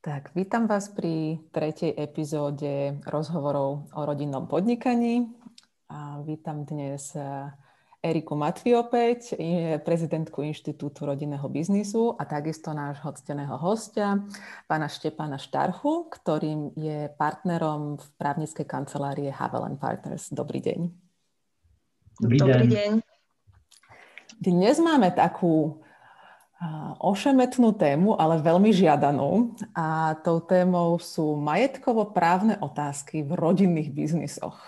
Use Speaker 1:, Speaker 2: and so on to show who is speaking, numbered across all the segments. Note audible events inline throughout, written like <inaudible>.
Speaker 1: Tak, vítam vás pri tretej epizóde rozhovorov o rodinnom podnikaní. A vítam dnes eh, Eriku Matvi opäť, prezidentku Inštitútu rodinného biznisu a takisto nášho cteného hostia, pána Štepána Štarchu, ktorým je partnerom v právnickej kancelárie Havel Partners. Dobrý deň.
Speaker 2: Dobrý deň. Dobrý deň.
Speaker 1: Dnes máme takú ošemetnú tému, ale veľmi žiadanú. A tou témou sú majetkovo-právne otázky v rodinných biznisoch.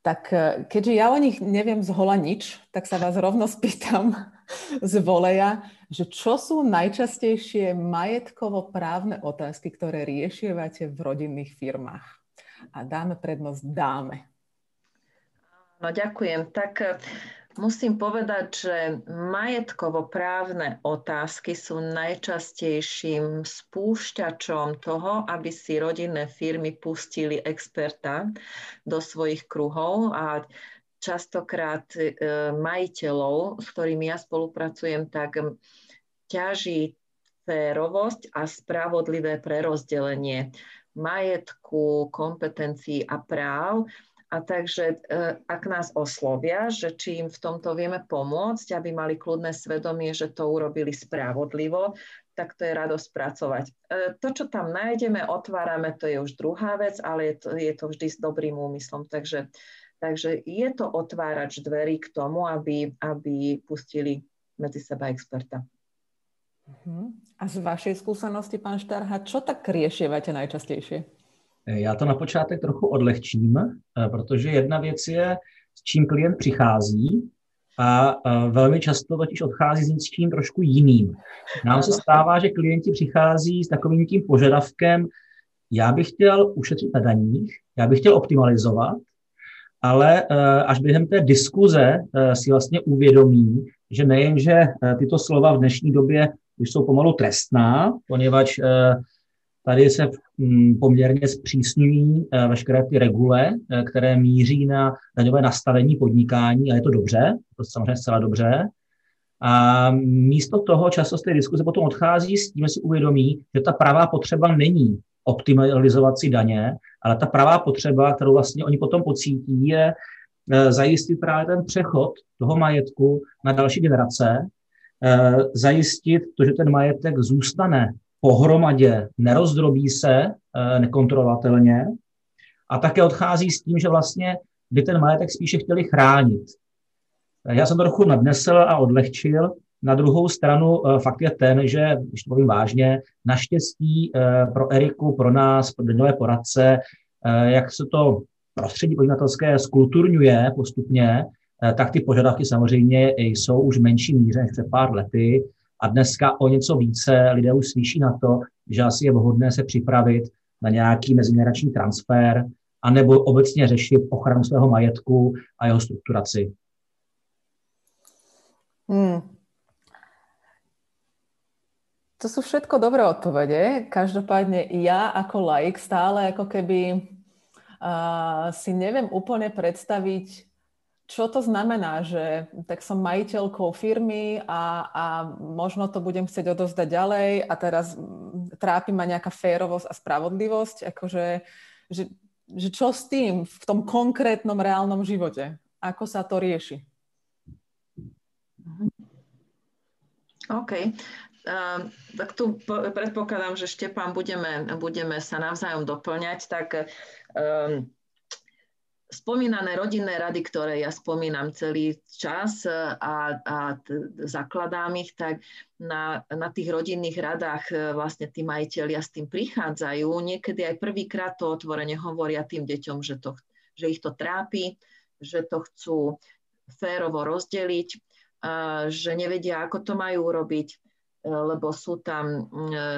Speaker 1: Tak e, keďže ja o nich neviem z hola nič, tak sa vás rovno <laughs> spýtam z voleja, že čo sú najčastejšie majetkovo-právne otázky, ktoré riešievate v rodinných firmách? A dáme prednosť dáme.
Speaker 2: No ďakujem. Tak Musím povedať, že majetkovo-právne otázky sú najčastejším spúšťačom toho, aby si rodinné firmy pustili experta do svojich kruhov a častokrát e, majiteľov, s ktorými ja spolupracujem, tak ťaží férovosť a spravodlivé prerozdelenie majetku, kompetencií a práv a takže e, ak nás oslovia, že či im v tomto vieme pomôcť, aby mali kľudné svedomie, že to urobili spravodlivo, tak to je radosť pracovať. E, to, čo tam nájdeme, otvárame, to je už druhá vec, ale je to, je to vždy s dobrým úmyslom. Takže, takže je to otvárač dverí k tomu, aby, aby pustili medzi seba experta.
Speaker 1: Uh-huh. A z vašej skúsenosti, pán Štarha, čo tak riešievate najčastejšie?
Speaker 3: Já to na počátek trochu odlehčím, eh, protože jedna věc je, s čím klient přichází a velmi často totiž odchází s něčím trošku jiným. Nám se stává, že klienti přichází s takovým tím požadavkem, já bych chtěl ušetřit na daních, já bych chtěl optimalizovat, ale eh, až během té diskuze eh, si vlastně uvědomí, že nejenže tyto slova v dnešní době už jsou pomalu trestná, poněvadž Tady se mm, poměrně zpřísňují eh, veškeré ty regule, eh, které míří na daňové nastavení podnikání a je to dobře, to samozřejmě zcela dobře. A místo toho často z té diskuze potom odchází s tím, že si uvědomí, že ta pravá potřeba není optimalizovat si daně, ale ta pravá potřeba, kterou vlastně oni potom pocítí, je eh, zajistit právě ten přechod toho majetku na další generace, zajistit to, že ten majetek zůstane pohromadě, nerozdrobí se eh, nekontrolovatelně a také odchází s tím, že vlastně by ten majetek spíše chtěli chránit. Já jsem to trochu nadnesl a odlehčil. Na druhou stranu eh, fakt je ten, že, když to povím vážně, naštěstí eh, pro Eriku, pro nás, pro denové poradce, jak se to prostředí podnikatelské skulturňuje postupně, tak ty požadavky samozřejmě jsou už v menší míře než před pár lety. A dneska o něco více lidé už slyší na to, že asi je vhodné se připravit na nějaký mezigenerační transfer, anebo obecně řešit ochranu svého majetku a jeho strukturaci. Hmm.
Speaker 1: To sú všetko dobré odpovede. Každopádne ja ako laik stále ako keby uh, si neviem úplne predstaviť čo to znamená, že tak som majiteľkou firmy a, a možno to budem chcieť odozdať ďalej a teraz trápi ma nejaká férovosť a spravodlivosť, akože, že, že čo s tým v tom konkrétnom reálnom živote? Ako sa to rieši?
Speaker 2: OK. Uh, tak tu predpokladám, že Štepán budeme, budeme sa navzájom doplňať, tak um, spomínané rodinné rady, ktoré ja spomínam celý čas a, a zakladám ich, tak na, na tých rodinných radách e, vlastne tí majiteľia s tým prichádzajú. Niekedy aj prvýkrát to otvorene hovoria tým deťom, že, to, že ich to trápi, že to chcú férovo rozdeliť, že nevedia, ako to majú urobiť, lebo sú tam e,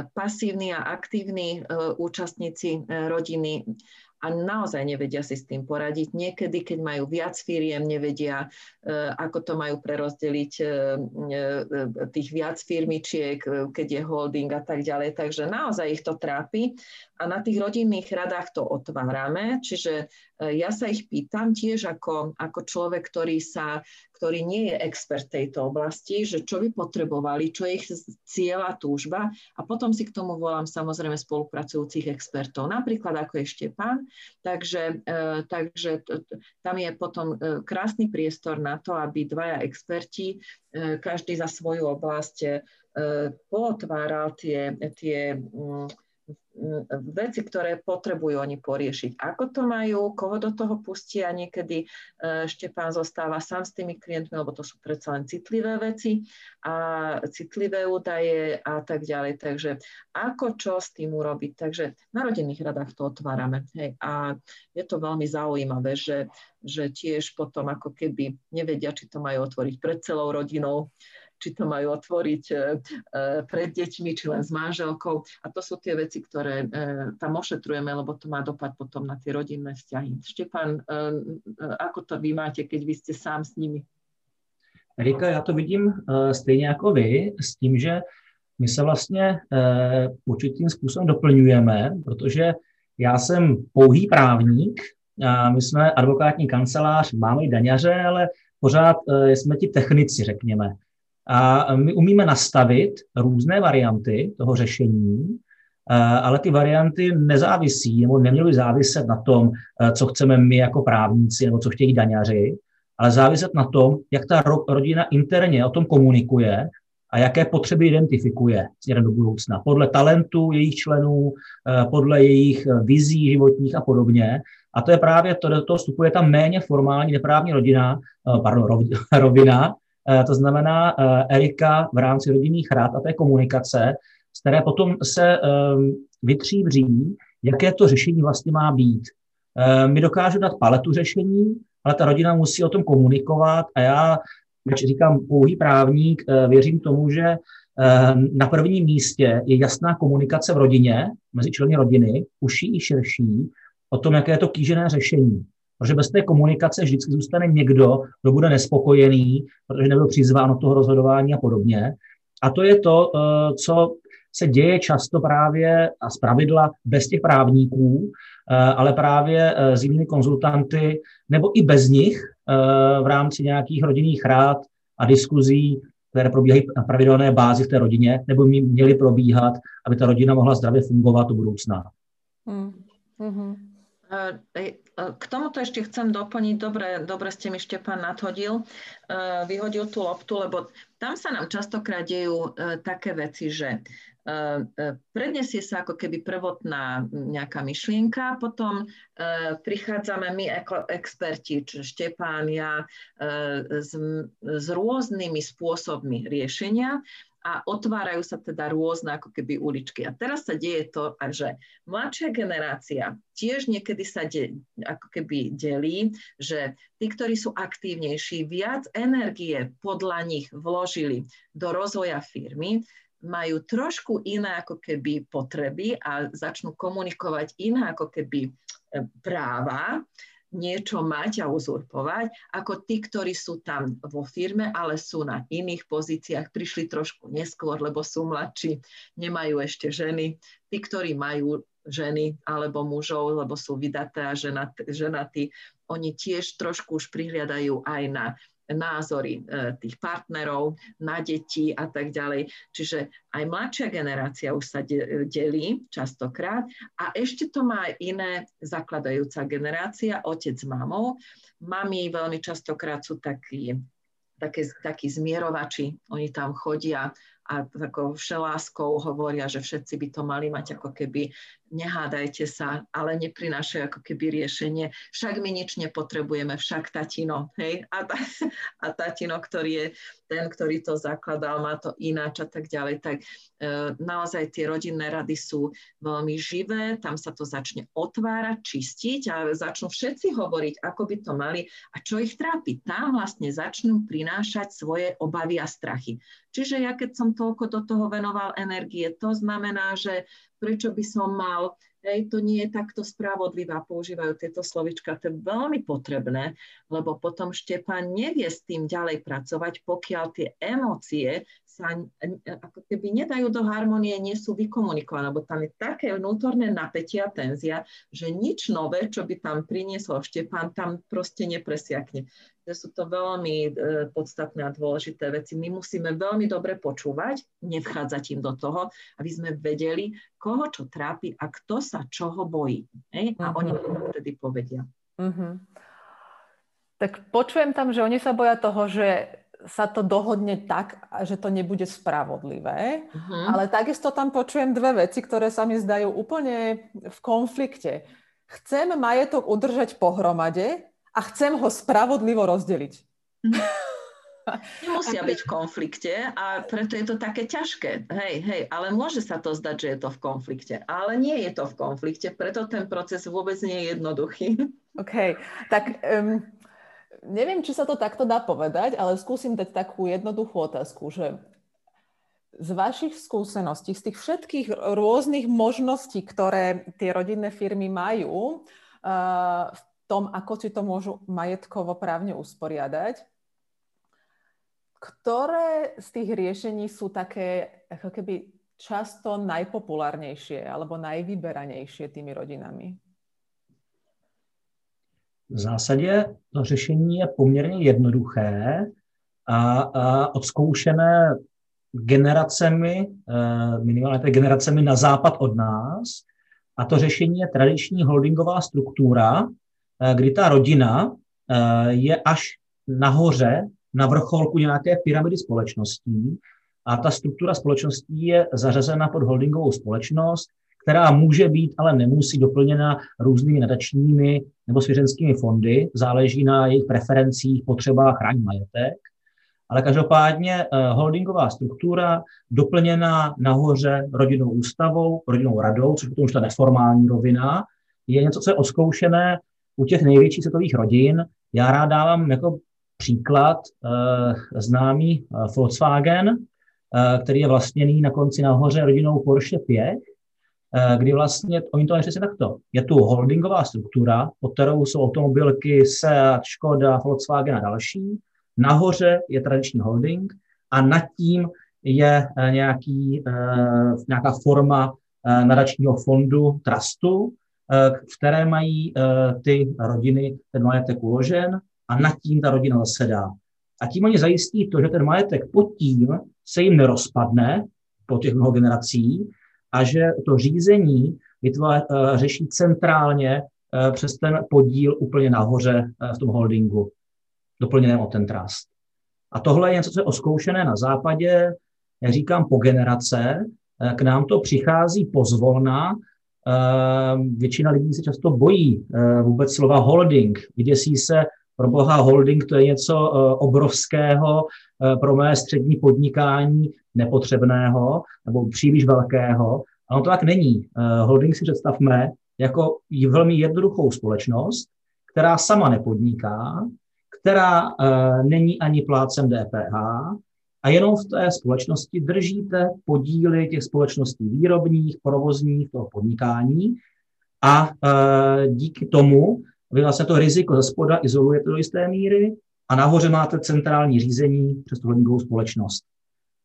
Speaker 2: pasívni a aktívni účastníci rodiny a naozaj nevedia si s tým poradiť. Niekedy, keď majú viac firiem, nevedia, e, ako to majú prerozdeliť e, e, tých viac firmičiek, keď je holding a tak ďalej. Takže naozaj ich to trápi a na tých rodinných radách to otvárame. Čiže ja sa ich pýtam tiež ako, ako človek, ktorý sa, ktorý nie je expert tejto oblasti, že čo by potrebovali, čo je ich cieľa, túžba. A potom si k tomu volám samozrejme spolupracujúcich expertov, napríklad ako je Štepán, takže, e, takže tam je potom e, krásny priestor na to, aby dvaja experti, e, každý za svoju oblasť, pootváral tie, tie mm, veci, ktoré potrebujú oni poriešiť. Ako to majú, koho do toho pustia, niekedy e, Štepán zostáva sám s tými klientmi, lebo to sú predsa len citlivé veci a citlivé údaje a tak ďalej. Takže ako čo s tým urobiť? Takže na rodinných radách to otvárame. Hej. A je to veľmi zaujímavé, že, že tiež potom ako keby nevedia, či to majú otvoriť pred celou rodinou, či to majú otvoriť e, e, pred deťmi, či len s manželkou. A to sú tie veci, ktoré e, tam ošetrujeme, lebo to má dopad potom na tie rodinné vzťahy. Štepan, ako to vy máte, keď vy ste sám s nimi?
Speaker 3: Erika, já to vidím stejně jako vy, s tím, že my se vlastně určitým způsobem doplňujeme, protože já jsem pouhý právník, a my jsme advokátní kancelář, máme i daňaře, ale pořád jsme ti technici, řekněme. A my umíme nastavit různé varianty toho řešení, ale ty varianty nezávisí nebo neměly záviset na tom, co chceme my jako právníci nebo co chtějí daňaři, ale záviset na tom, jak ta rodina interně o tom komunikuje a jaké potřeby identifikuje směrem do budoucna. Podle talentu jejich členů, podle jejich vizí životních a podobně. A to je právě to, do toho vstupuje ta méně formální neprávní rodina, pardon, <laughs> rovina, Eh, to znamená eh, Erika v rámci rodinných rád a té komunikace, z které potom se ehm, vytříbří, jaké to řešení vlastně má být. Eh, my dokážeme dát paletu řešení, ale ta rodina musí o tom komunikovat a já, když říkám pouhý právník, věřím tomu, že na prvním místě je jasná komunikace v rodině, mezi členy rodiny, užší i širší, o tom, jaké je to kýžené řešení. Protože bez té komunikace vždycky zůstane někdo, kdo bude nespokojený, protože nebyl přizván od toho rozhodování a podobně. A to je to, eh, co se děje často právě a zpravidla bez těch právníků, eh, ale právě eh, s jinými konzultanty, nebo i bez nich v rámci nějakých rodinných rád a diskuzí, které probíhají na pravidelné bázi v té rodině, nebo měly probíhat, aby ta rodina mohla zdravě fungovat do budoucna. Mm.
Speaker 2: hmm k tomuto ešte chcem doplniť, dobre, dobre ste mi Štepán nadhodil, eh, vyhodil tú loptu, lebo tam sa nám častokrát dejú eh, také veci, že eh, predniesie sa ako keby prvotná nejaká myšlienka, potom prichádzame my ako experti, či Štepán, ja, s, s rôznymi spôsobmi riešenia a otvárajú sa teda rôzne ako keby uličky. A teraz sa deje to, že mladšia generácia tiež niekedy sa de, ako keby delí, že tí, ktorí sú aktívnejší, viac energie podľa nich vložili do rozvoja firmy, majú trošku iné ako keby potreby a začnú komunikovať iné ako keby e, práva, niečo mať a uzurpovať, ako tí, ktorí sú tam vo firme, ale sú na iných pozíciách, prišli trošku neskôr, lebo sú mladší, nemajú ešte ženy. Tí, ktorí majú ženy alebo mužov, lebo sú vydaté a ženatí, oni tiež trošku už prihliadajú aj na názory e, tých partnerov, na deti a tak ďalej. Čiže aj mladšia generácia už sa delí častokrát a ešte to má aj iné zakladajúca generácia, otec s mamou. Mami veľmi častokrát sú takí, také, takí zmierovači, oni tam chodia a takou všeláskou hovoria, že všetci by to mali mať ako keby nehádajte sa, ale neprinášajú ako keby riešenie. Však my nič nepotrebujeme, však tatino, hej? A, ta, a tatino, ktorý je ten, ktorý to zakladal, má to ináč a tak ďalej. Tak e, naozaj tie rodinné rady sú veľmi živé, tam sa to začne otvárať, čistiť a začnú všetci hovoriť, ako by to mali a čo ich trápi. Tam vlastne začnú prinášať svoje obavy a strachy. Čiže ja keď som toľko do toho venoval energie, to znamená, že prečo by som mal Hej, to nie je takto spravodlivé a používajú tieto slovička. To je veľmi potrebné, lebo potom Štepán nevie s tým ďalej pracovať, pokiaľ tie emócie sa ako keby nedajú do harmonie, nie sú vykomunikované, lebo tam je také vnútorné napätie a tenzia, že nič nové, čo by tam priniesol Štepán, tam proste nepresiakne. To sú to veľmi e, podstatné a dôležité veci. My musíme veľmi dobre počúvať, nevchádzať im do toho, aby sme vedeli, koho čo trápi a kto sa čoho bojí. Hej? A uh-huh. oni to vtedy povedia. Uh-huh.
Speaker 1: Tak počujem tam, že oni sa boja toho, že sa to dohodne tak, že to nebude spravodlivé. Uh-huh. Ale takisto tam počujem dve veci, ktoré sa mi zdajú úplne v konflikte. Chcem majetok udržať pohromade a chcem ho spravodlivo rozdeliť. <laughs>
Speaker 2: Nemusia byť v konflikte a preto je to také ťažké. Hej, hej, ale môže sa to zdať, že je to v konflikte. Ale nie je to v konflikte, preto ten proces vôbec nie je jednoduchý.
Speaker 1: OK, tak um, neviem, či sa to takto dá povedať, ale skúsim dať takú jednoduchú otázku, že z vašich skúseností, z tých všetkých rôznych možností, ktoré tie rodinné firmy majú uh, v tom, ako si to môžu majetkovo právne usporiadať, ktoré z tých riešení sú také ako keby často najpopulárnejšie alebo najvyberanejšie tými rodinami?
Speaker 3: V zásadě to řešení je poměrně jednoduché a, a odzkoušené generacemi, eh, minimálně generacemi na západ od nás. A to řešení je tradiční holdingová struktura, eh, kdy ta rodina eh, je až nahoře, na vrcholku nějaké pyramidy společností a ta struktura společností je zařazena pod holdingovou společnost, která může být, ale nemusí doplněna různými nadačními nebo svěřenskými fondy, záleží na jejich preferencích, potřebách chránit majetek. Ale každopádně eh, holdingová struktura doplněná nahoře rodinnou ústavou, rodinnou radou, což potom už ta neformální rovina, je něco, co je oskoušené u těch největších světových rodin. Já rád dávám jako příklad eh, známý eh, Volkswagen, eh, který je vlastněný na konci nahoře rodinou Porsche 5, Eh, kdy vlastně oni to přesně takto. Je tu holdingová struktura, pod kterou jsou automobilky Seat, Škoda, Volkswagen a další. Nahoře je tradiční holding a nad tím je eh, nějaký, eh, nějaká forma nadačního fondu, trustu, v které mají ty rodiny ten majetek uložen a nad tím ta rodina zasedá. A tím oni zajistí to, že ten majetek pod tím se jim nerozpadne po těch mnoho generací, a že to řízení vytvář, eh, řeší centrálně eh, přes ten podíl úplně nahoře eh, v tom holdingu, doplněném o ten trust. A tohle je něco, co je oskoušené na západě, jak říkám, po generace. K nám to přichází pozvolna. Většina lidí se často bojí vůbec slova holding. Vyděsí se, pro boha holding to je něco obrovského, pro mé střední podnikání nepotřebného nebo příliš velkého. A ono to tak není. Eh, holding si představme jako velmi jednoduchou společnost, která sama nepodniká, která eh, není ani plácem DPH a jenom v té společnosti držíte podíly těch společností výrobních, provozních, toho podnikání a eh, díky tomu vy vlastně to riziko ze spoda izolujete do jisté míry a nahoře máte centrální řízení přes tu holdingovou společnost.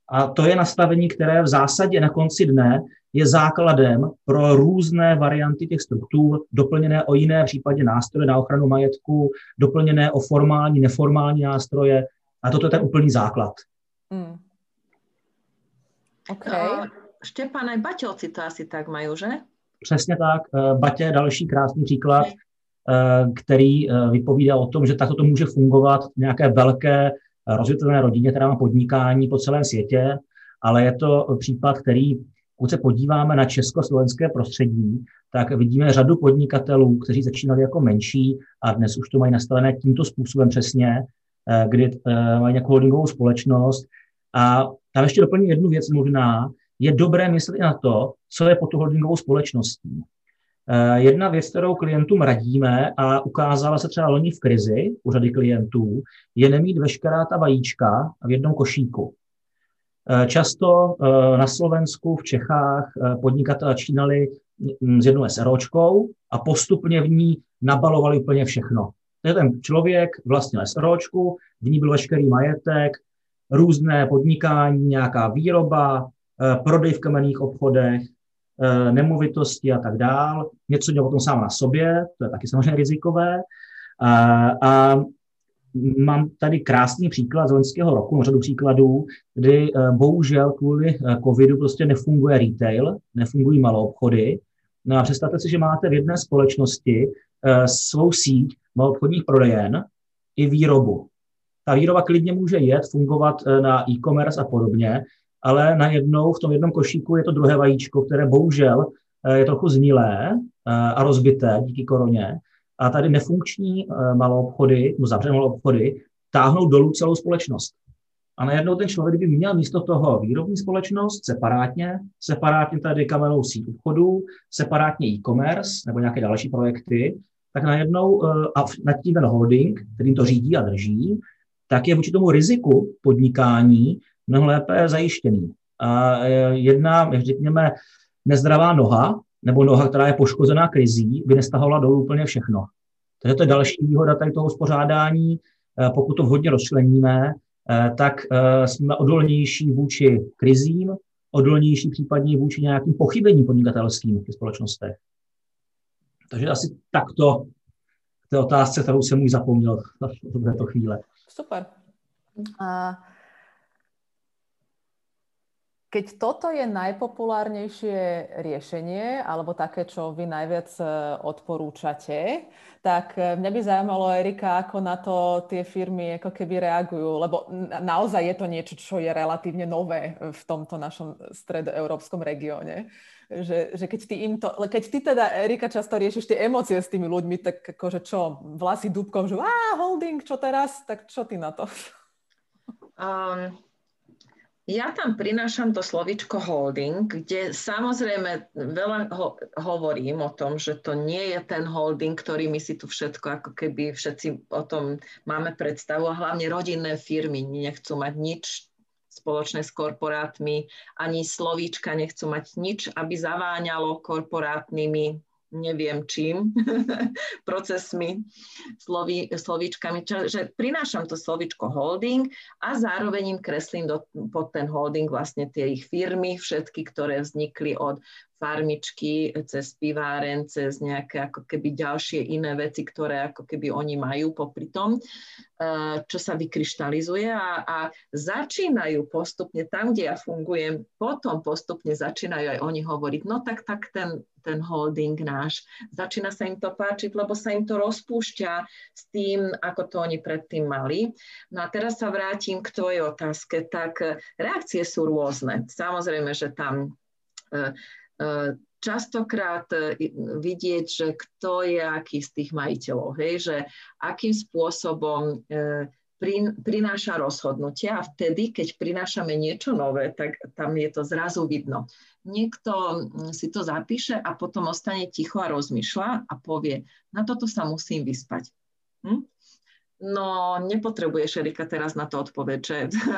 Speaker 3: A to je nastavení, které v zásadě na konci dne je základem pro různé varianty těch struktur, doplněné o jiné v případě nástroje na ochranu majetku, doplněné o formální, neformální nástroje. A toto je ten úplný základ. Hmm.
Speaker 2: Okay. Uh, Štěpán, aj Baťovci to asi tak mají, že?
Speaker 3: Přesně tak. Uh, Batě je další krásný příklad, který uh, vypovídá o tom, že takto to může fungovat v nějaké velké rozvětvené rodině, která má podnikání po celém světě, ale je to případ, který, pokud se podíváme na československé prostředí, tak vidíme řadu podnikatelů, kteří začínali jako menší a dnes už to mají nastavené tímto způsobem přesně, eh, kdy eh, mají nějakou holdingovou společnost. A tam ještě doplním jednu věc možná, je dobré myslet i na to, co je pod tu holdingovou společností. Eh, jedna věc, kterou klientům radíme a ukázala se třeba loni v krizi u řady klientů, je nemít veškerá ta vajíčka v jednom košíku. Eh, často eh, na Slovensku, v Čechách podnikatelé začínali s jednou SROčkou a postupně v ní nabalovali úplně všechno. Takže ten člověk vlastnil SROčku, v ní byl veškerý majetek, různé podnikání, nějaká výroba, prodej v kamenných obchodech, nemovitosti a tak dál. Něco dělal potom sám na sobě, to je taky samozřejmě rizikové. A, a mám tady krásný příklad z loňského roku, řadu příkladů, kdy eh, bohužel kvůli covidu prostě nefunguje retail, nefungují malou obchody. No a představte si, že máte v jedné společnosti svou síť obchodních prodejen i výrobu ta výroba klidně může jet, fungovat eh, na e-commerce a podobně, ale najednou v tom jednom košíku je to druhé vajíčko, které bohužel eh, je trochu znilé eh, a rozbité díky koroně. A tady nefunkční malou obchody, no zavřené malou obchody, táhnou dolů celou společnost. A najednou ten člověk by měl místo toho výrobní společnost separátně, separátně tady kamenou síť obchodů, separátně e-commerce nebo nějaké další projekty, tak najednou a nad tím ten holding, který to řídí a drží, tak je vůči tomu riziku podnikání mnohem lépe zajištěný. A e, jedna, řekněme, nezdravá noha, nebo noha, která je poškozená krizí, by nestahovala dolů úplně všechno. Takže to je další výhoda tady toho uspořádání. E, pokud to vhodně rozčleníme, e, tak jsme odolnější vůči krizím, odolnější případně vůči nějakým pochybením podnikatelským v společnostech. Takže asi takto k té otázce, kterou jsem už zapomněl <laughs> v této chvíli.
Speaker 1: Super. A keď toto je najpopulárnejšie riešenie, alebo také, čo vy najviac e, odporúčate, tak e, mňa by zaujímalo, Erika, ako na to tie firmy ako keby reagujú, lebo naozaj je to niečo, čo je relatívne nové v tomto našom stredoeurópskom regióne že, že keď ty im to, keď ty teda, Erika, často riešiš tie emócie s tými ľuďmi, tak akože čo, vlasy dúbkom, že á, holding, čo teraz, tak čo ty na to?
Speaker 2: Um, ja tam prinášam to slovičko holding, kde samozrejme veľa ho, hovorím o tom, že to nie je ten holding, ktorý my si tu všetko, ako keby všetci o tom máme predstavu a hlavne rodinné firmy nechcú mať nič spoločné s korporátmi, ani slovíčka nechcú mať nič, aby zaváňalo korporátnymi neviem čím, <laughs> procesmi, sloví, slovíčkami, že prinášam to slovíčko holding a zároveň im kreslím do, pod ten holding vlastne tie ich firmy, všetky, ktoré vznikli od farmičky, cez piváren, cez nejaké ako keby ďalšie iné veci, ktoré ako keby oni majú popri tom, eh, čo sa vykryštalizuje a, a začínajú postupne tam, kde ja fungujem, potom postupne začínajú aj oni hovoriť, no tak, tak ten, ten holding náš. Začína sa im to páčiť, lebo sa im to rozpúšťa s tým, ako to oni predtým mali. No a teraz sa vrátim k tvojej otázke. Tak reakcie sú rôzne. Samozrejme, že tam eh, častokrát e, vidieť, že kto je aký z tých majiteľov, hej, že akým spôsobom e, prináša rozhodnutia a vtedy, keď prinášame niečo nové, tak tam je to zrazu vidno. Niekto si to zapíše a potom ostane ticho a rozmýšľa a povie, na toto sa musím vyspať. Hm? No, nepotrebuješ, Erika, teraz na to odpoveď, že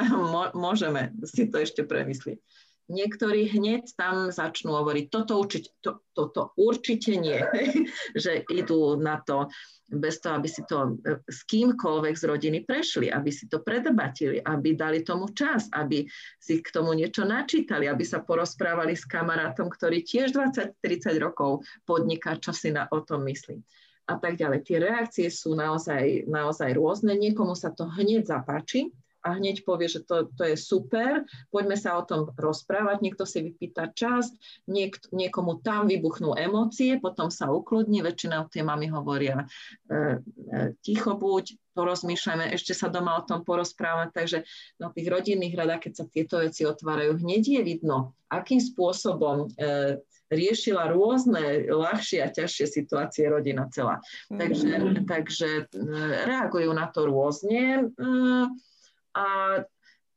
Speaker 2: <laughs> môžeme si to ešte premyslieť. Niektorí hneď tam začnú hovoriť, toto určite, to, toto určite nie, <laughs> že idú na to bez toho, aby si to e, s kýmkoľvek z rodiny prešli, aby si to predebatili, aby dali tomu čas, aby si k tomu niečo načítali, aby sa porozprávali s kamarátom, ktorý tiež 20-30 rokov podniká, čo si na, o tom myslí a tak ďalej. Tie reakcie sú naozaj, naozaj rôzne. Niekomu sa to hneď zapáči, a hneď povie, že to, to je super, poďme sa o tom rozprávať, niekto si vypýta časť, niek, niekomu tam vybuchnú emócie, potom sa ukludní, väčšinou tie mamy hovoria e, e, ticho buď, porozmýšľame, ešte sa doma o tom porozprávať, takže na tých rodinných radách, keď sa tieto veci otvárajú, hneď je vidno, akým spôsobom e, riešila rôzne ľahšie a ťažšie situácie rodina celá. Takže, mm. takže e, reagujú na to rôzne. E, a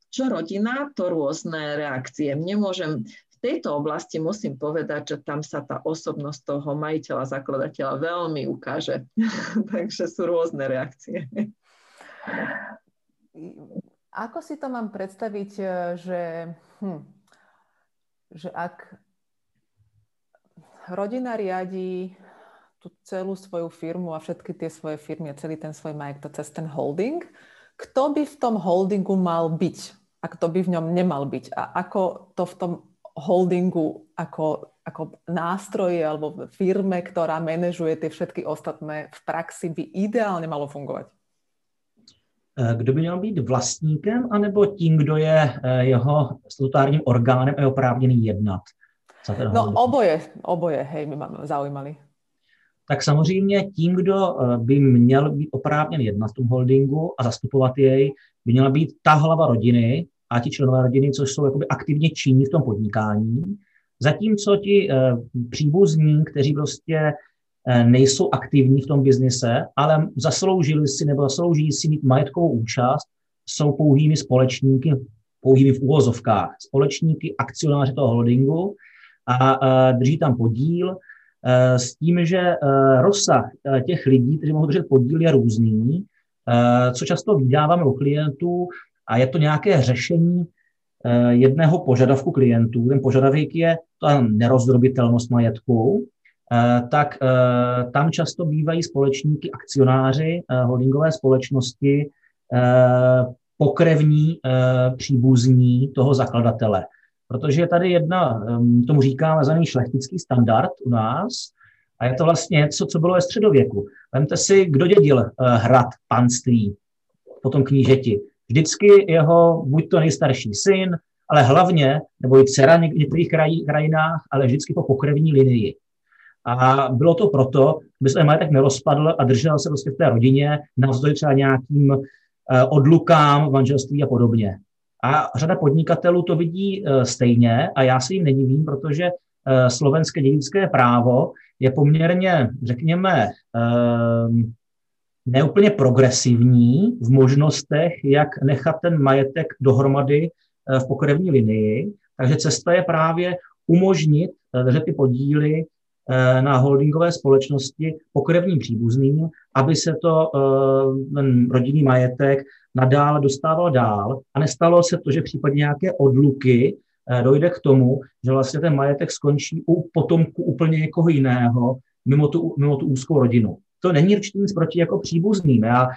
Speaker 2: čo rodina, to rôzne reakcie. Nemôžem, v tejto oblasti musím povedať, že tam sa tá osobnosť toho majiteľa, zakladateľa veľmi ukáže. <laughs> Takže sú rôzne reakcie.
Speaker 1: Ako si to mám predstaviť, že, hm, že ak rodina riadí tú celú svoju firmu a všetky tie svoje firmy a celý ten svoj majetok cez ten holding. Kto by v tom holdingu mal byť a kto by v ňom nemal byť a ako to v tom holdingu ako, ako nástroje alebo firme, ktorá manažuje tie všetky ostatné v praxi by ideálne malo fungovať?
Speaker 3: Eh, kdo by měl být vlastníkem, anebo tím, kdo je eh, jeho statutárním orgánem a je oprávněný jednat?
Speaker 1: No oboje, oboje, hej, my máme zaujímali.
Speaker 3: Tak samozřejmě tím, kdo eh, by měl být oprávněn jednat v tom holdingu a zastupovat jej, by měla být ta hlava rodiny a ti členové rodiny, což jsou jakoby aktivně činní v tom podnikání. Zatímco ti příbuzní, kteří prostě Eh, nejsou aktivní v tom biznise, ale zasloužili si nebo zaslouží si mít majetkovou účast, jsou pouhými společníky, pouhými v úvozovkách, společníky, akcionáři toho holdingu a eh, drží tam podíl eh, s tím, že rozsah těch lidí, kteří mohou držet podíl, je různý, co často vydáváme u klientů a je to nějaké řešení jedného požadavku klientů. Ten požadavek je ta nerozdrobitelnost majetku, Eh, tak eh, tam často bývají společníky, akcionáři eh, holdingové společnosti, pokrevní příbuzní toho zakladatele. Protože tady jedna, tomu říkáme za šlechtický standard u nás, a je to vlastně něco, co bylo ve středověku. Vemte si, kdo dědil hrad panství, potom knížeti. Vždycky jeho buď to nejstarší syn, ale hlavně, nebo i dcera v některých krajinách, ale vždycky po pokrevní linii. A bylo to proto, aby se majetek nerozpadl a držel se prostě v té rodině, navzdory třeba nějakým eh, odlukám, manželství a podobně. A řada podnikatelů to vidí eh, stejně a já si jim nedivím, protože eh, slovenské dědické právo je poměrně, řekněme, neúplně progresivní v možnostech, jak nechat ten majetek dohromady v pokrevní linii. Takže cesta je právě umožnit držet ty podíly na holdingové společnosti pokrevním příbuzným, aby se to ten rodinný majetek nadále dostával dál a nestalo se to, že v případě nějaké odluky eh, dojde k tomu, že vlastně ten majetek skončí u potomku úplně někoho jiného, mimo tu, mimo tu úzkou rodinu. To není určitě nic proti jako příbuzným. Já,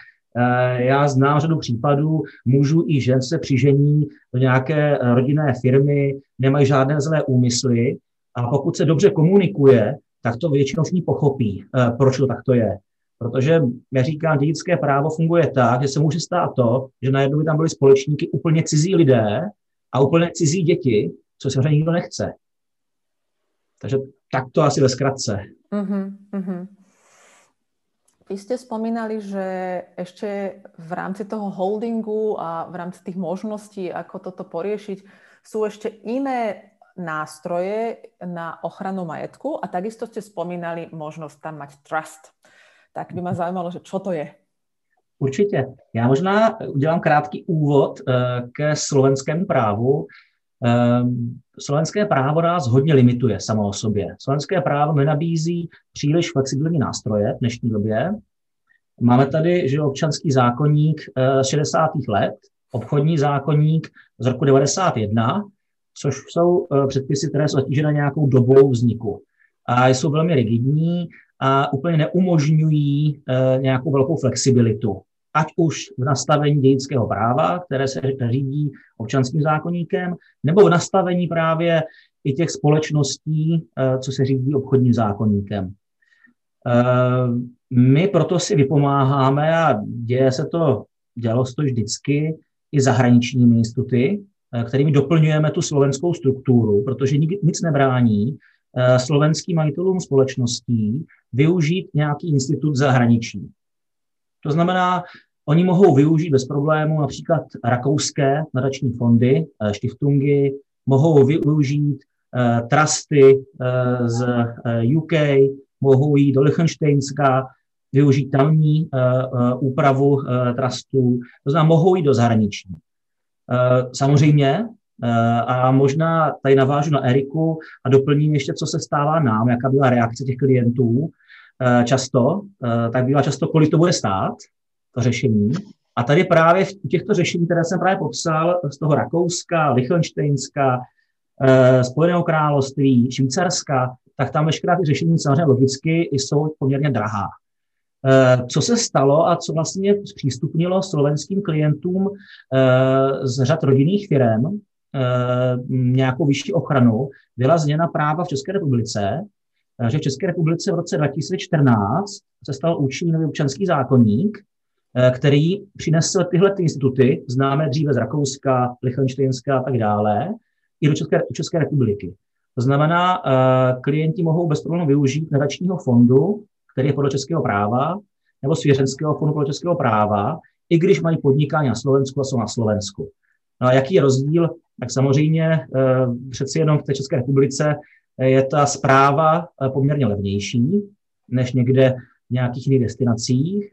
Speaker 3: já znám řadu případů mužů i žen se přižení do nějaké rodinné firmy, nemají žádné zlé úmysly, a pokud se dobře komunikuje, tak to většinou všichni pochopí, eh, proč to takto je. Protože, já říkám, dědické právo funguje tak, že se může stát to, že najednou by tam byly společníky úplně cizí lidé a úplně cizí děti, co se nikdo nechce. Takže tak to asi ve zkratce. Uh-huh, uh-huh.
Speaker 1: Vy ste spomínali, že ešte v rámci toho holdingu a v rámci tých možností, ako toto poriešiť, sú ešte iné nástroje na ochranu majetku a takisto ste spomínali možnosť tam mať trust. Tak by ma zajímalo, že čo to je?
Speaker 3: Určitě. Já možná udělám krátký úvod uh, ke slovenskému právu. Uh, slovenské právo nás hodně limituje samo o sobě. Slovenské právo nenabízí příliš flexibilní nástroje v dnešní době. Máme tady že občanský zákonník uh, z 60. let, obchodní zákonník z roku 91, což jsou eh, předpisy, které jsou zatíženy nějakou dobou vzniku. A jsou velmi rigidní a úplně neumožňují eh, nějakou velkou flexibilitu. Ať už v nastavení dědického práva, které se řídí občanským zákonníkem, nebo v nastavení právě i těch společností, eh, co se řídí obchodním zákonníkem. My proto si vypomáháme a děje se to, dělo se to vždycky i zahraničními instituty, Eh, kterými doplňujeme tu slovenskou strukturu, protože nic nebrání eh, slovenským majitelům společností využít nějaký institut zahraničí. To znamená, oni mohou využít bez problému například rakouské nadační fondy, štiftungy, eh, mohou využít trusty z UK, mohou jít do Liechtensteinska, využít tamní úpravu trustů, to znamená, mohou jít do zahraničí. Eh, samozřejmě, eh, a možná tady navážu na Eriku a doplním ještě, co se stává nám, jaká byla reakce těch klientů. Eh, často, tak bývá často, kolik to bude stát, to řešení. A tady právě v těchto řešení, které jsem právě popsal, z toho Rakouska, Liechtensteinska, Spojeného království, Švýcarska, tak tam veškerá ty řešení samozřejmě logicky jsou poměrně drahá. Eh, co se stalo a co vlastně zpřístupnilo slovenským klientům eh, z řad rodinných firm eh, nějakou vyšší ochranu, byla změna práva v České republice, že v České republice v roce 2014 se stal účinný nový občanský zákonník, který přinesl tyhle ty instituty, známé dříve z Rakouska, Lichtensteinska a tak dále, i do České, České republiky. To znamená, klienti mohou bez problémů využít nadačního fondu, který je podle českého práva, nebo svěřenského fondu podle českého práva, i když mají podnikání na Slovensku a jsou na Slovensku. No a jaký je rozdíl? Tak samozřejmě eh, přeci jenom v té České republice eh, je ta zpráva eh, poměrně levnější než někde v nějakých jiných destinacích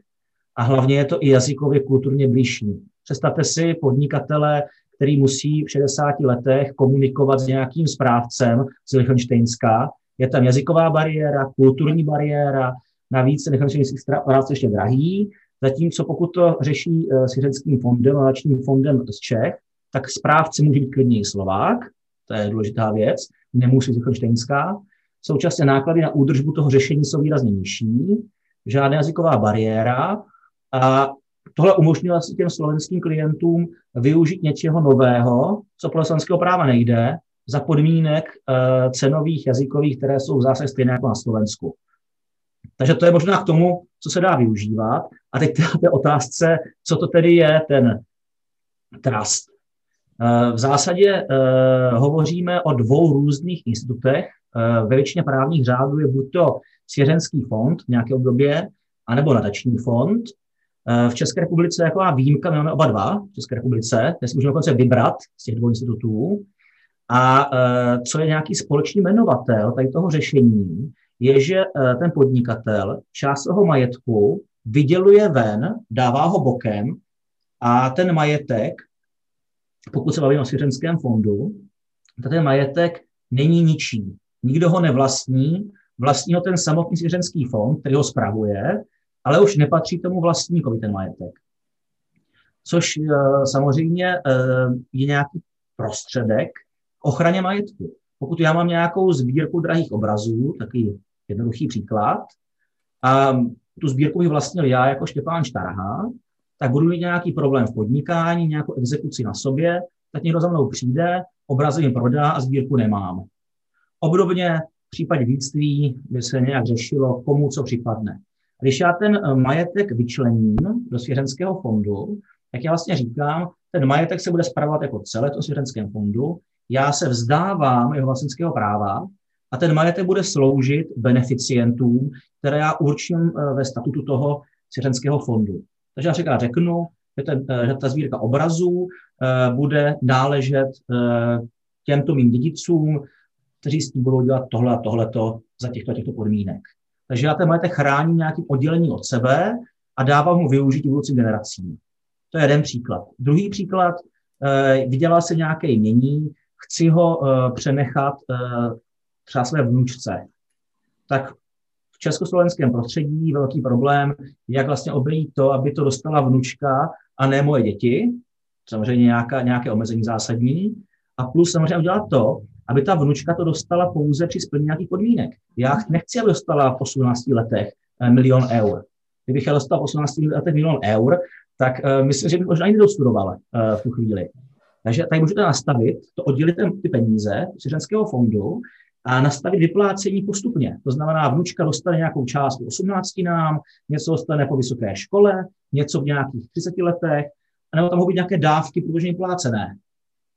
Speaker 3: a hlavně je to i jazykově kulturně blížší. Představte si podnikatele, který musí v 60 letech komunikovat s nějakým správcem z Lichtensteinska. Je tam jazyková bariéra, kulturní bariéra, Navíc nefinanční správce ještě drahý, zatímco pokud to řeší svěřenským fondem, nadačním fondem z Čech, tak správce může být klidně Slovák, to je důležitá věc, nemusí být Lichtensteinská. Současně náklady na údržbu toho řešení jsou výrazně nižší, žádná jazyková bariéra a tohle umožnilo asi těm slovenským klientům využít něčeho nového, co podle slovenského práva nejde, za podmínek uh, cenových jazykových, které jsou v zásadě stejné jako na Slovensku. Takže to je možná k tomu, co se dá využívat. A teď té otázce, co to tedy je ten trust. Eh, v zásadě eh, hovoříme o dvou různých institutech. Eh, ve většině právních řádů je buď to svěřenský fond v nějaké obdobě, anebo nadační fond. V České republice je taková výjimka, my máme oba dva v České republice, kde si můžeme dokonce vybrat z těch dvou institutů. A co je nějaký společný jmenovatel tady toho řešení, je, že ten podnikatel část toho majetku vyděluje ven, dává ho bokem a ten majetek, pokud se bavíme o svěřenském fondu, tak ten majetek není ničí. Nikdo ho nevlastní, vlastní ho ten samotný svěřenský fond, který ho spravuje, ale už nepatří tomu vlastníkovi ten majetek. Což eh, samozřejmě eh, je nějaký prostředek k ochraně majetku. Pokud já mám nějakou sbírku drahých obrazů, taky jednoduchý příklad. A tu sbírku bych vlastnil já jako Štěpán Štarha, tak budu mít nějaký problém v podnikání, nějakou exekuci na sobě, tak někdo za mnou přijde, obrazy jim prodá a sbírku nemám. Obdobně v případě víctví by se nějak řešilo, komu co připadne. Když já ten eh, majetek vyčlením do svěřenského fondu, tak já vlastně říkám, ten majetek se bude spravovat jako celé to svěřenském fondu, já se vzdávám jeho vlastnického práva a ten majetek bude sloužit beneficientům, které já určím eh, ve statutu toho svěřenského fondu. Takže já říká, řeknu, že, ten, eh, že ta sbírka obrazů eh, bude náležet těmto mým dědicům, kteří s tím budou dělat tohle a tohleto za těchto, těchto podmínek. Takže já ten majetek chráním nějakým oddělením od sebe a dávám mu využít budoucím generacím. To je jeden příklad. Druhý příklad, vydělal se nějaké jmění, chci ho přenechat třeba své vnučce, tak československém prostředí velký problém, jak vlastně obejít to, aby to dostala vnučka a ne moje děti, samozřejmě nějaká, nějaké omezení zásadní, a plus samozřejmě udělat to, aby ta vnučka to dostala pouze při splnění nějakých podmínek. Já nechci, aby dostala v 18 letech eh, milion eur. Kdybych já dostal v 18 letech milion eur, tak uh, myslím, že bych možná ani nedostudoval uh, v tu chvíli. Takže tady můžete nastavit, to oddělit ty peníze z svěřenského fondu a nastavit vyplácení postupně. To znamená, vnučka dostane nějakou částku 18 nám, něco dostane po vysoké škole, něco v nějakých 30 letech, nebo tam mohou být nějaké dávky průběžně plácené.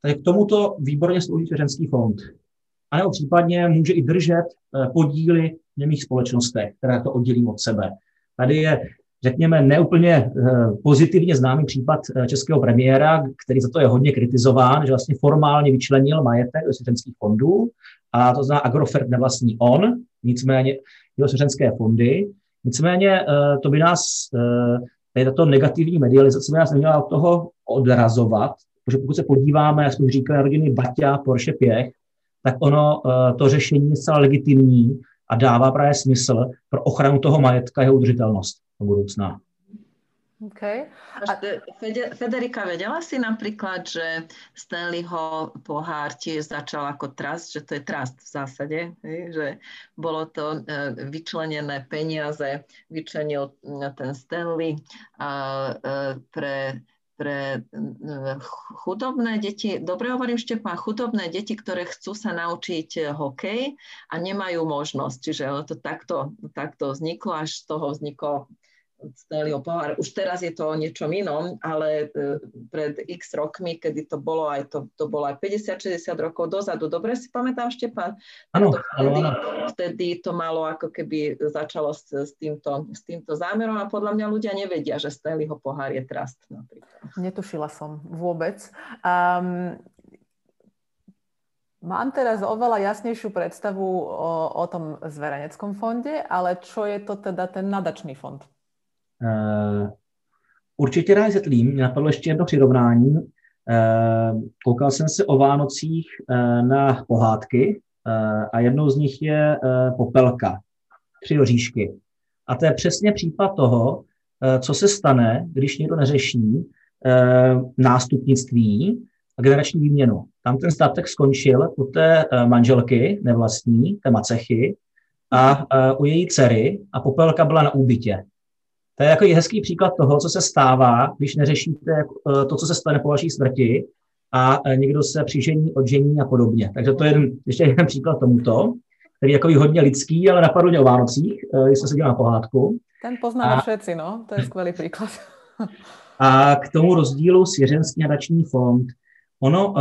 Speaker 3: Takže k tomuto výborně slouží svěřenský fond. A nebo případně může i držet eh, podíly v němých společnostech, které to oddělí od sebe. Tady je řekněme, neúplně eh, pozitivně známý případ eh, českého premiéra, který za to je hodně kritizován, že vlastně formálně vyčlenil majetek do svěřenských fondů, a to znamená Agrofert nevlastní on, nicméně jeho svěřenské fondy. Nicméně eh, to by nás, tady tato negativní medializace by nás neměla od toho odrazovat, protože pokud se podíváme, jak jsme říkali, rodiny Baťa, Porsche Pěch, tak ono to řešení je zcela legitimní a dává právě smysl pro ochranu toho majetka jeho udržitelnost do budoucna.
Speaker 1: Okay.
Speaker 2: A... Federika, vedela si napríklad, že Stanleyho pohár tiež začal ako trust, že to je trust v zásade, že bolo to e, vyčlenené peniaze, vyčlenil ten Stanley a e, pre pre chudobné deti, dobre hovorím Štepán, chudobné deti, ktoré chcú sa naučiť hokej a nemajú možnosť. Čiže to takto, takto vzniklo, až z toho vzniklo Stanleyho pohár. Už teraz je to o niečom inom, ale e, pred x rokmi, kedy to bolo aj to, to bolo aj 50-60 rokov dozadu. Dobre si pamätám, Štepán?
Speaker 3: Áno,
Speaker 2: vtedy, vtedy to malo ako keby začalo s, s, týmto, s týmto zámerom a podľa mňa ľudia nevedia, že Stanleyho pohár je trust napríklad.
Speaker 1: Netušila som vôbec. Um, Mám teraz oveľa jasnejšiu predstavu o, o tom zvereneckom fonde, ale čo je to teda ten nadačný fond?
Speaker 3: Uh, určitě rád zetlím. Mě napadlo ještě jedno přirovnání. Uh, koukal jsem se o Vánocích uh, na pohádky a jednou z nich je Popelka, tři oříšky. A to je přesně případ toho, co se stane, když někdo neřeší nástupnictví a generační výměnu. Tam ten statek skončil u té manželky nevlastní, té macechy, a u její dcery a Popelka byla na úbytě. To je jako hezký příklad toho, co se stává, když neřešíte eh, to, co se stane po vaší smrti a eh, někdo se přižení, odžení a podobně. Takže to je jeden, ještě jeden příklad tomuto, který je jako hodně lidský, ale napadl mě o Vánocích, eh, když jsem se dělal na pohádku.
Speaker 1: Ten poznáme a, všetci, no, to je skvělý příklad. <laughs>
Speaker 3: a k tomu rozdílu svěřenský nadační fond, ono,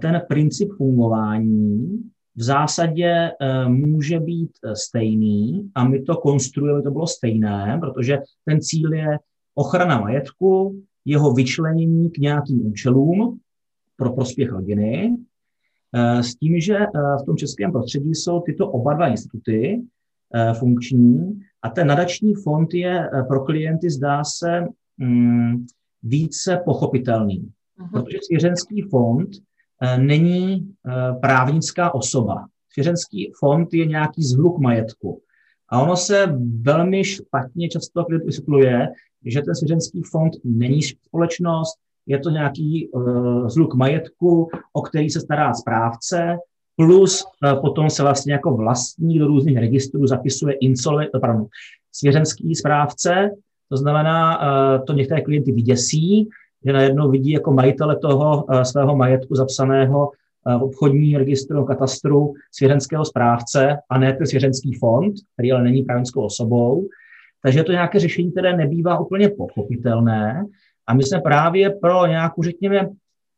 Speaker 3: ten princip fungování v zásadě eh, může být eh, stejný a my to konstruujeme, to bylo stejné, protože ten cíl je ochrana majetku, jeho vyčlenění k nějakým účelům pro prospěch rodiny, eh, s tím, že v tom českém prostředí jsou tyto oba dva instituty funkční a ten nadační fond je pro klienty, zdá se, mm, více pochopitelný. Uh-huh. Protože svěřenský fond není eh, právnická osoba. Svěřenský fond je nějaký zhluk majetku. A ono se velmi špatně často vysvětluje, že ten svěřenský fond není společnost, je to nějaký uh, zhluk majetku, o který se stará správce, plus uh, potom se vlastně jako vlastní do různých registrů zapisuje insole, pardon, svěřenský správce, to znamená, uh, to některé klienty vyděsí, že najednou vidí jako majitele toho eh, svého majetku zapsaného eh, v obchodní registru katastru svěřenského správce a ne ten svěřenský fond, který ale není právnickou osobou. Takže je to nějaké řešení, které nebývá úplně pochopitelné a my jsme právě pro nějakou, řekněme,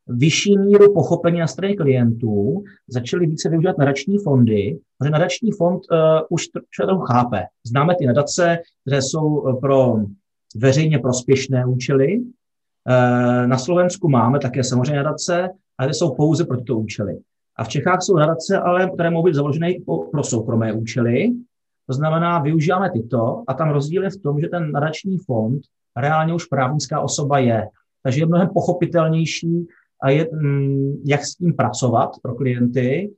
Speaker 3: vyšší míru pochopení na straně klientů začali více využívat nadační fondy, protože nadační fond uh, už trochu chápe. Známe ty nadace, které jsou pro veřejně prospěšné účely, Eh, na Slovensku máme také samozřejmě nadace, ale jsou pouze pro tyto účely. A v Čechách jsou nadace, ale které mohou být založené pro soukromé účely. To znamená, využíváme tyto a tam rozdíl je v tom, že ten nadační fond reálně už právnická osoba je. Takže je mnohem pochopitelnější, a je, mm, jak s tím pracovat pro klienty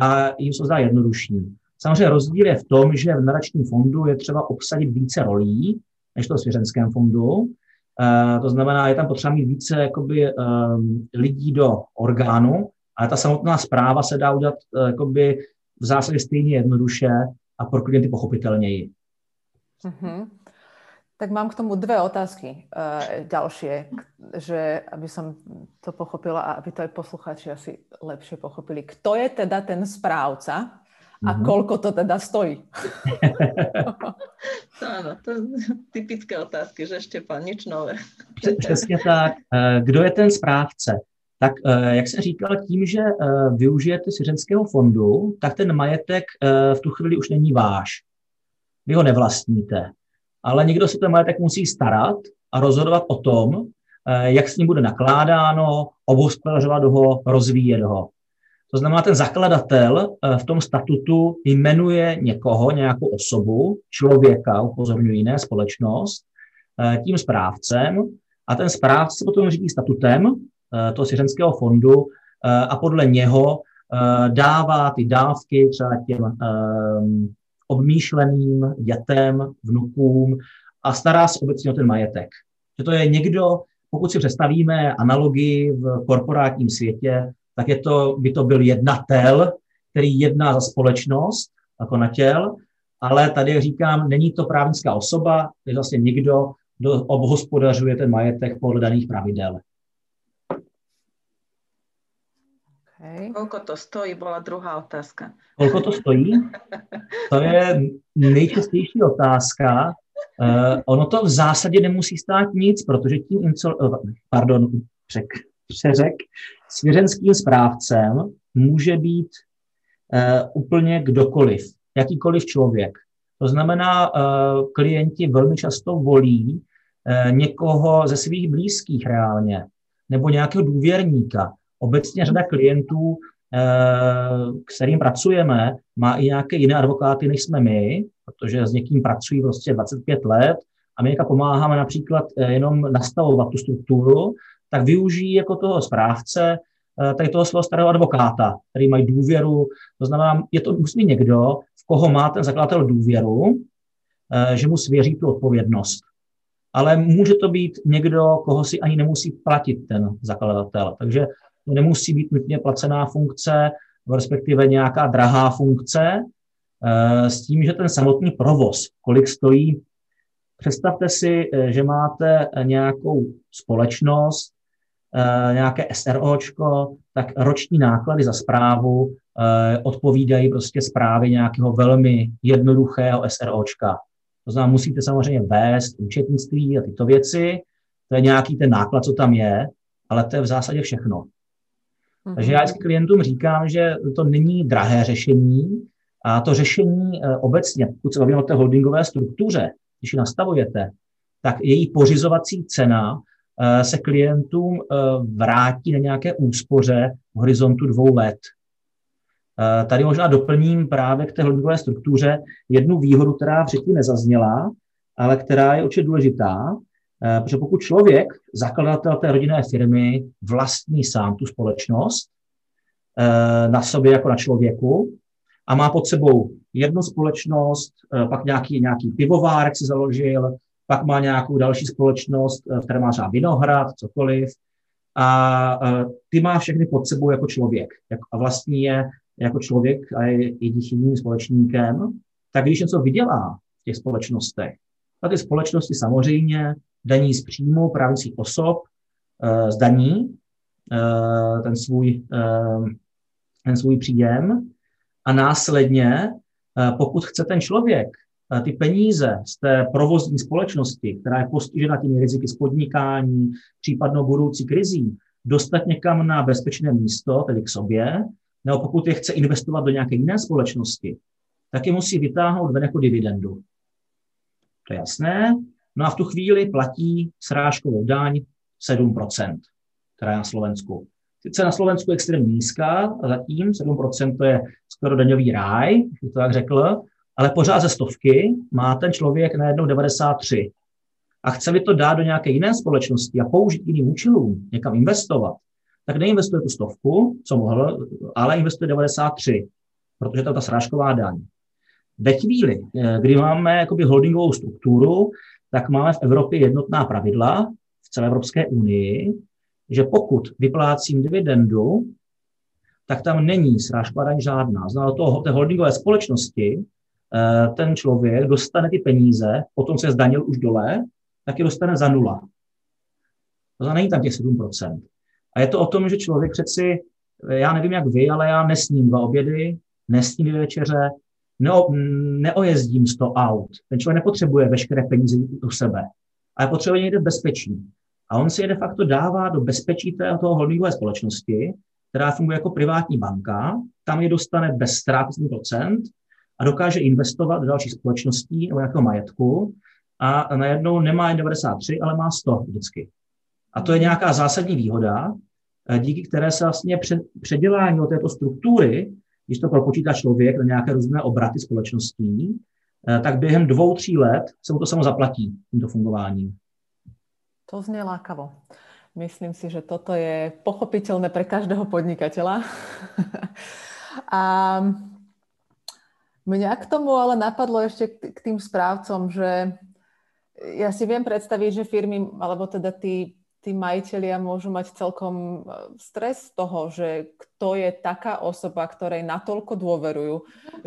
Speaker 3: a jim se zdá jednodušší. Samozřejmě rozdíl je v tom, že v nadačním fondu je třeba obsadit více rolí, než to v svěřenském fondu. Uh, to znamená, je tam potřeba mít více jakoby, um, lidí do orgánu, ale ta samotná zpráva se dá udělat uh, jakoby, v zásadě stejně jednoduše a pro klienty pochopitelněji.
Speaker 1: Mm-hmm. Tak mám k tomu dve otázky uh, ďalšie, že aby som to pochopila a aby to aj posluchači asi lepšie pochopili. Kto je teda ten správca a mm-hmm. koľko to teda stojí? <laughs>
Speaker 2: Áno, to typické otázky, že Štěpán, nič nové.
Speaker 3: Přesně tak. Eh, kdo je ten správce? Tak eh, jak jsem říkal, tím, že eh, využijete svěřenského fondu, tak ten majetek v tu chvíli už není váš. Vy ho nevlastníte. Ale někdo si ten majetek musí starat a rozhodovat o tom, jak s ním bude nakládáno, obhospodařovat ho, rozvíjet ho. To znamená, ten zakladatel eh, v tom statutu jmenuje někoho, nějakou osobu, člověka, upozorňuji jiné společnost, eh, tím správcem a ten správce potom řídí statutem eh, toho svěřenského fondu a podle něho dává ty dávky třeba těm obmýšleným dětem, vnukům a stará se obecně o ten majetek. Že to je někdo, pokud si představíme analogii v korporátním světě, tak je to, by to byl jednatel, který jedná za společnost, jako na těl, ale tady říkám, není to právnická osoba, je vlastně někdo, kdo obhospodařuje ten majetek podle daných pravidel.
Speaker 2: Okay. Koľko to stojí, bola druhá otázka.
Speaker 3: Koľko to stojí? To je nejčastější otázka. Uh, ono to v zásadě nemusí stát nic, protože tím insol, uh, pardon, přek, přeřek, svěřenským správcem může být uh, úplně kdokoliv, jakýkoliv člověk. To znamená, uh, klienti velmi často volí uh, někoho ze svých blízkých reálně, nebo nějakého důvěrníka. Obecně řada klientů, kterým pracujeme, má i nějaké jiné advokáty, než jsme my, protože s někým pracují prostě 25 let a my pomáháme například jenom nastavovat tu strukturu, tak využijí jako toho správce eh, tady toho svého starého advokáta, který mají důvěru. To znamená, je to musí někdo, v koho má ten zakladatel důvěru, eh, že mu svěří tu odpovědnost. Ale může to být někdo, koho si ani nemusí platit ten zakladatel. Takže to nemusí být nutně placená funkce, respektive nějaká drahá funkce, eh, s tím, že ten samotný provoz, kolik stojí, představte si, že máte nějakou společnost, nějaké SROčko, tak roční náklady za zprávu eh, odpovídají prostě zprávě nějakého velmi jednoduchého SROčka. To znamená, musíte samozřejmě vést účetnictví a tyto věci, to je nějaký ten náklad, co tam je, ale to je v zásadě všechno. Mm-hmm. Takže já vždycky klientům říkám, že to není drahé řešení a to řešení eh, obecně, pokud se bavíme o té holdingové struktuře, když ji nastavujete, tak její pořizovací cena Eh, se klientům eh, vrátí na nějaké úspoře v horizontu dvou let. Eh, tady možná doplním právě k té holdingové struktuře jednu výhodu, která předtím nezazněla, ale která je určitě důležitá, protože pokud člověk, zakladatel té rodinné firmy, vlastní sám tu společnost na sobě jako na člověku a má pod sebou jednu společnost, pak nějaký, nějaký pivovárek si založil, pak má nějakou další společnost, eh, která má třeba vinohrad, cokoliv, a eh, ty má všechny pod sebou jako člověk. A vlastní je jako člověk a je jediným společníkem, tak když něco vydělá v těch společnostech, tak ty společnosti samozřejmě daní z příjmu právnických osob, eh, zdaní ten svůj, ten svůj příjem. A následně, pokud chce ten člověk ty peníze z té provozní společnosti, která je postižena těmi riziky z podnikání, případnou budoucí krizí, dostat někam na bezpečné místo, tedy k sobě, nebo pokud je chce investovat do nějaké jiné společnosti, tak je musí vytáhnout ven jako dividendu. To je jasné. No a v tu chvíli platí srážkovou daň 7%, která je na Slovensku. Sice na Slovensku je extrémně nízká, a zatím 7% to je skoro daňový ráj, bych to tak řekl, ale pořád ze stovky má ten člověk najednou 93 a chce mi to dát do nějaké jiné společnosti a použít jiným účelům, někam investovat, tak neinvestuje tu stovku, co mohl, ale investuje 93, protože to je ta srážková daň. Ve chvíli, eh, kdy máme jakoby holdingovou strukturu, tak máme v Evropě jednotná pravidla v celé Evropské unii, že pokud vyplácím dividendu, tak tam není srážková daň žádná. Znamená to té holdingové společnosti ten člověk dostane ty peníze, potom se zdanil už dole, tak je dostane za nula. To znamená, není tam těch 7%. A je to o tom, že člověk přeci, eh, já nevím jak vy, ale já nesním dva obědy, nesním dvě večeře, neo, neojezdím 100 aut. Ten člověk nepotřebuje veškeré peníze u sebe, ale potřebuje někde bezpečí. A on si je de facto dává do bezpečí té, toho holdingové společnosti, která funguje jako privátní banka, tam je dostane bez ztrát a dokáže investovat do dalších společností nebo nějakého majetku a najednou nemá jen 93, ale má 100 vždycky. A to je nějaká zásadní výhoda, eh, díky které se vlastně před, předělání o této struktury, když to propočítá člověk na nějaké různé obraty společností, eh, tak během dvou, tří let se mu to samo zaplatí tímto fungováním.
Speaker 1: To znie lákavo. Myslím si, že toto je pochopitelné pre každého podnikateľa. <laughs> a Mňa k tomu ale napadlo ešte k tým správcom, že ja si viem predstaviť, že firmy, alebo teda tí, tí majiteľia môžu mať celkom e, stres z toho, že kto je taká osoba, ktorej natoľko dôverujú,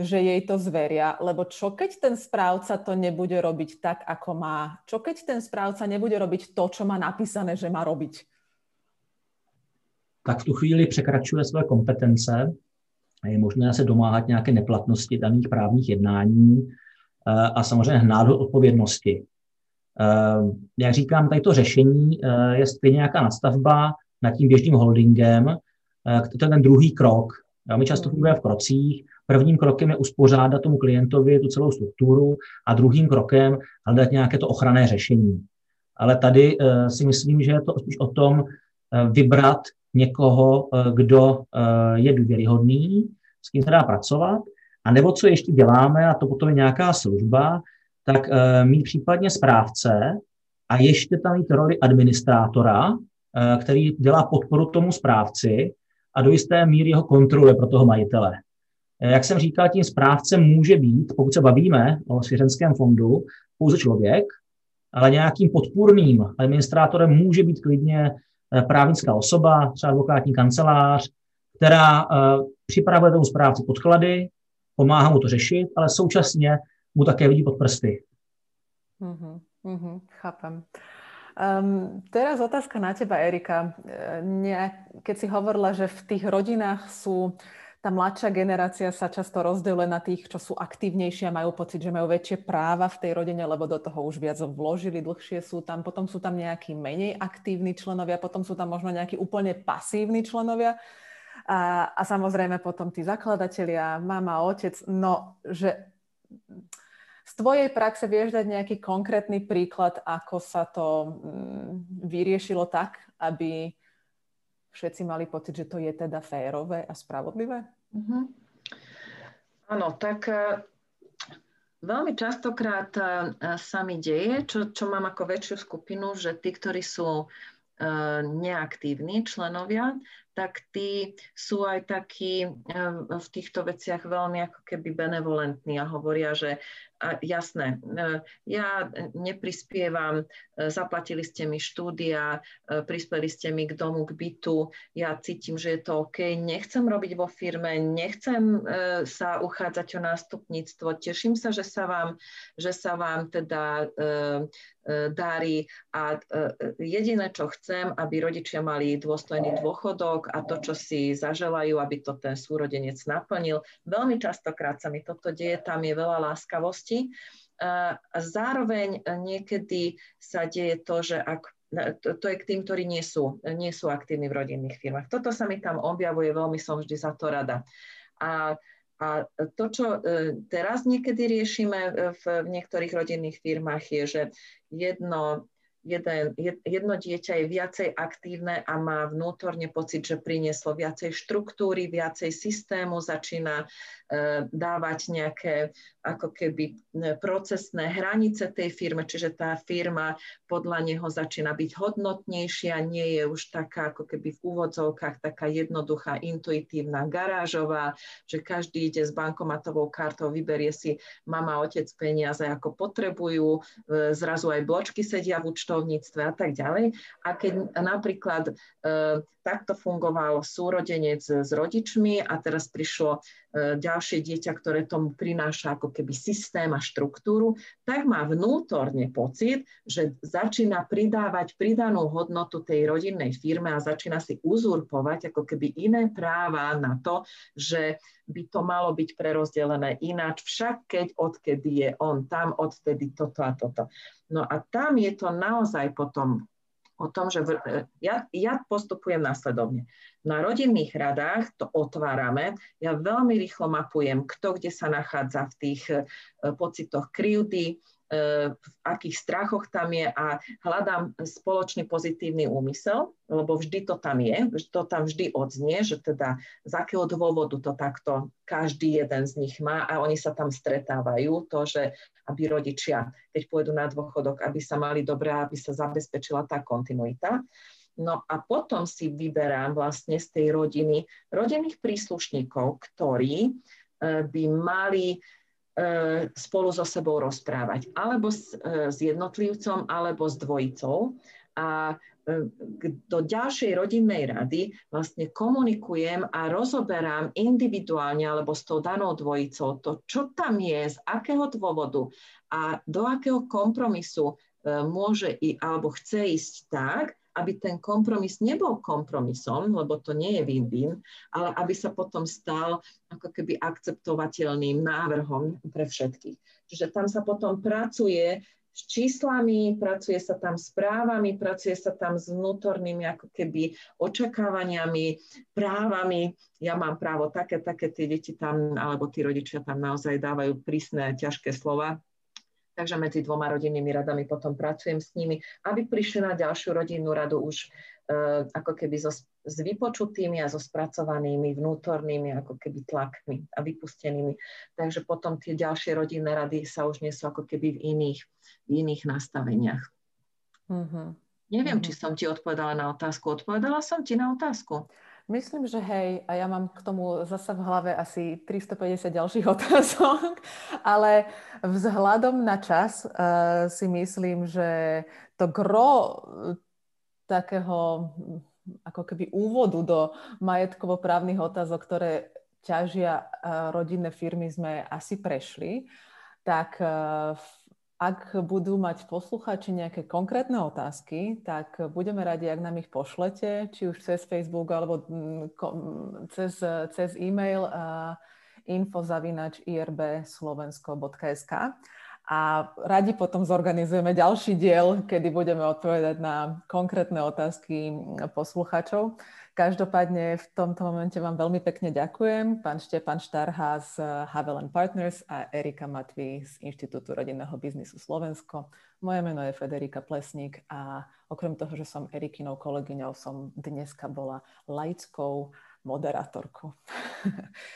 Speaker 1: že jej to zveria, lebo čo keď ten správca to nebude robiť tak, ako má? Čo keď ten správca nebude robiť to, čo má napísané, že má robiť?
Speaker 3: Tak v tu chvíli překračuje své kompetence je možné se domáhat nějaké neplatnosti daných právních jednání eh, a samozřejmě hnát do odpovědnosti. Eh, jak říkám, tady to řešení eh, je stejně nějaká nastavba nad tím běžným holdingem. To je ten druhý krok. My často hmm. fungujeme v krocích. Prvním krokem je uspořádat tomu klientovi tu celou strukturu a druhým krokem hledat nějaké to ochranné řešení. Ale tady si myslím, že je to spíš o tom vybrat někoho, kdo je důvěryhodný, s kým se dá pracovat, a nebo co ještě děláme, a to potom je nějaká služba, tak uh, mít případně správce a ještě tam mít roli administrátora, který dělá podporu tomu správci a do jisté míry ho kontroluje pro toho majitele. Eh, jak jsem říkal, tím správcem může být, pokud se bavíme o svěřenském fondu, pouze člověk, ale nějakým podpůrným administrátorem může být klidně právnická osoba, třeba advokátní kancelář, která připravuje tomu správci podklady, pomáhá mu to řešit, ale současně mu také vidí pod prsty.
Speaker 1: Mm-hmm, mm-hmm, chápem. Um, teraz otázka na teba, Erika. Ne, keď si hovorila, že v tých rodinách sú tá mladšia generácia sa často rozdeluje na tých, čo sú aktívnejšie a majú pocit, že majú väčšie práva v tej rodine, lebo do toho už viac vložili, dlhšie sú tam. Potom sú tam nejakí menej aktívni členovia, potom sú tam možno nejakí úplne pasívni členovia. A, a samozrejme potom tí zakladatelia, mama, otec, no, že z tvojej praxe vieš dať nejaký konkrétny príklad, ako sa to mm, vyriešilo tak, aby všetci mali pocit, že to je teda férové a spravodlivé? Mm-hmm.
Speaker 2: Áno, tak uh, veľmi častokrát uh, sa mi deje, čo, čo mám ako väčšiu skupinu, že tí, ktorí sú uh, neaktívni členovia, tak tí sú aj takí v týchto veciach veľmi ako keby benevolentní a hovoria, že jasné, e, ja neprispievam, e, zaplatili ste mi štúdia, e, prispeli ste mi k domu, k bytu, ja cítim, že je to OK, nechcem robiť vo firme, nechcem sa uchádzať o nástupníctvo, teším sa, že sa vám, že sa vám teda darí a jediné, čo chcem, aby rodičia mali dôstojný dôchodok a to, čo si zaželajú, aby to ten súrodenec naplnil. Veľmi častokrát sa mi toto deje, tam je veľa láskavosti činnosti. A zároveň niekedy sa deje to, že ak to, to je k tým, ktorí nie sú, nie sú aktívni v rodinných firmách. Toto sa mi tam objavuje, veľmi som vždy za to rada. A, a to, čo e, teraz niekedy riešime v, v niektorých rodinných firmách, je, že jedno jeden, jedno dieťa je viacej aktívne a má vnútorne pocit, že prinieslo viacej štruktúry, viacej systému, začína e, dávať nejaké ako keby e, procesné hranice tej firme, čiže tá firma podľa neho začína byť hodnotnejšia, nie je už taká ako keby v úvodzovkách taká jednoduchá, intuitívna, garážová, že každý ide s bankomatovou kartou, vyberie si mama, otec peniaze ako potrebujú, e, zrazu aj bločky sedia v účtu účtovníctve a tak ďalej. A keď napríklad e, takto fungoval súrodenec s rodičmi a teraz prišlo e, ďalšie dieťa, ktoré tomu prináša ako keby systém a štruktúru, tak má vnútorne pocit, že začína pridávať pridanú hodnotu tej rodinnej firme a začína si uzurpovať ako keby iné práva na to, že by to malo byť prerozdelené ináč, však keď odkedy je on tam, odtedy toto a toto. No a tam je to naozaj potom o tom, že v, ja, ja postupujem následovne. Na rodinných radách to otvárame, ja veľmi rýchlo mapujem, kto kde sa nachádza v tých uh, pocitoch krivdy, v akých strachoch tam je a hľadám spoločný pozitívny úmysel, lebo vždy to tam je, to tam vždy odznie, že teda z akého dôvodu to takto každý jeden z nich má a oni sa tam stretávajú, to, že aby rodičia, keď pôjdu na dôchodok, aby sa mali dobré, aby sa zabezpečila tá kontinuita. No a potom si vyberám vlastne z tej rodiny rodinných príslušníkov, ktorí eh, by mali spolu so sebou rozprávať. Alebo s, s jednotlivcom, alebo s dvojicou. A do ďalšej rodinnej rady vlastne komunikujem a rozoberám individuálne alebo s tou danou dvojicou to, čo tam je, z akého dôvodu a do akého kompromisu môže i, alebo chce ísť tak, aby ten kompromis nebol kompromisom, lebo to nie je win-win, ale aby sa potom stal ako keby akceptovateľným návrhom pre všetkých. Čiže tam sa potom pracuje s číslami, pracuje sa tam s právami, pracuje sa tam s vnútornými ako keby očakávaniami, právami. Ja mám právo také, také, tí deti tam, alebo tí rodičia tam naozaj dávajú prísne, ťažké slova Takže medzi dvoma rodinnými radami potom pracujem s nimi, aby prišli na ďalšiu rodinnú radu už uh, ako keby so, s vypočutými a so spracovanými vnútornými ako keby tlakmi a vypustenými. Takže potom tie ďalšie rodinné rady sa už nie sú ako keby v iných, v iných nastaveniach. Mm-hmm. Neviem, mm-hmm. či som ti odpovedala na otázku. Odpovedala som ti na otázku.
Speaker 1: Myslím, že hej, a ja mám k tomu zase v hlave asi 350 ďalších <laughs> otázok, ale vzhľadom na čas uh, si myslím, že to gro takého ako keby úvodu do majetkovo-právnych otázok, ktoré ťažia uh, rodinné firmy, sme asi prešli. Tak uh, ak budú mať posluchači nejaké konkrétne otázky, tak budeme radi, ak nám ich pošlete, či už cez Facebook alebo mm, cez, cez e-mail uh, info.irbslovensko.sk a radi potom zorganizujeme ďalší diel, kedy budeme odpovedať na konkrétne otázky posluchačov. Každopádne v tomto momente vám veľmi pekne ďakujem. Pán Štepan Štarha z Havel Partners a Erika Matví z Inštitútu rodinného biznisu Slovensko. Moje meno je Federika Plesník a okrem toho, že som Erikinou kolegyňou, som dneska bola laickou moderátorkou.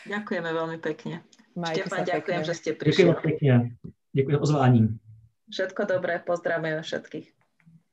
Speaker 2: Ďakujeme veľmi pekne. Majte Štepan, ďakujem, pekne. že ste prišli.
Speaker 3: Ďakujem pekne. Ďakujem za pozvání.
Speaker 2: Všetko dobré, pozdravujeme všetkých.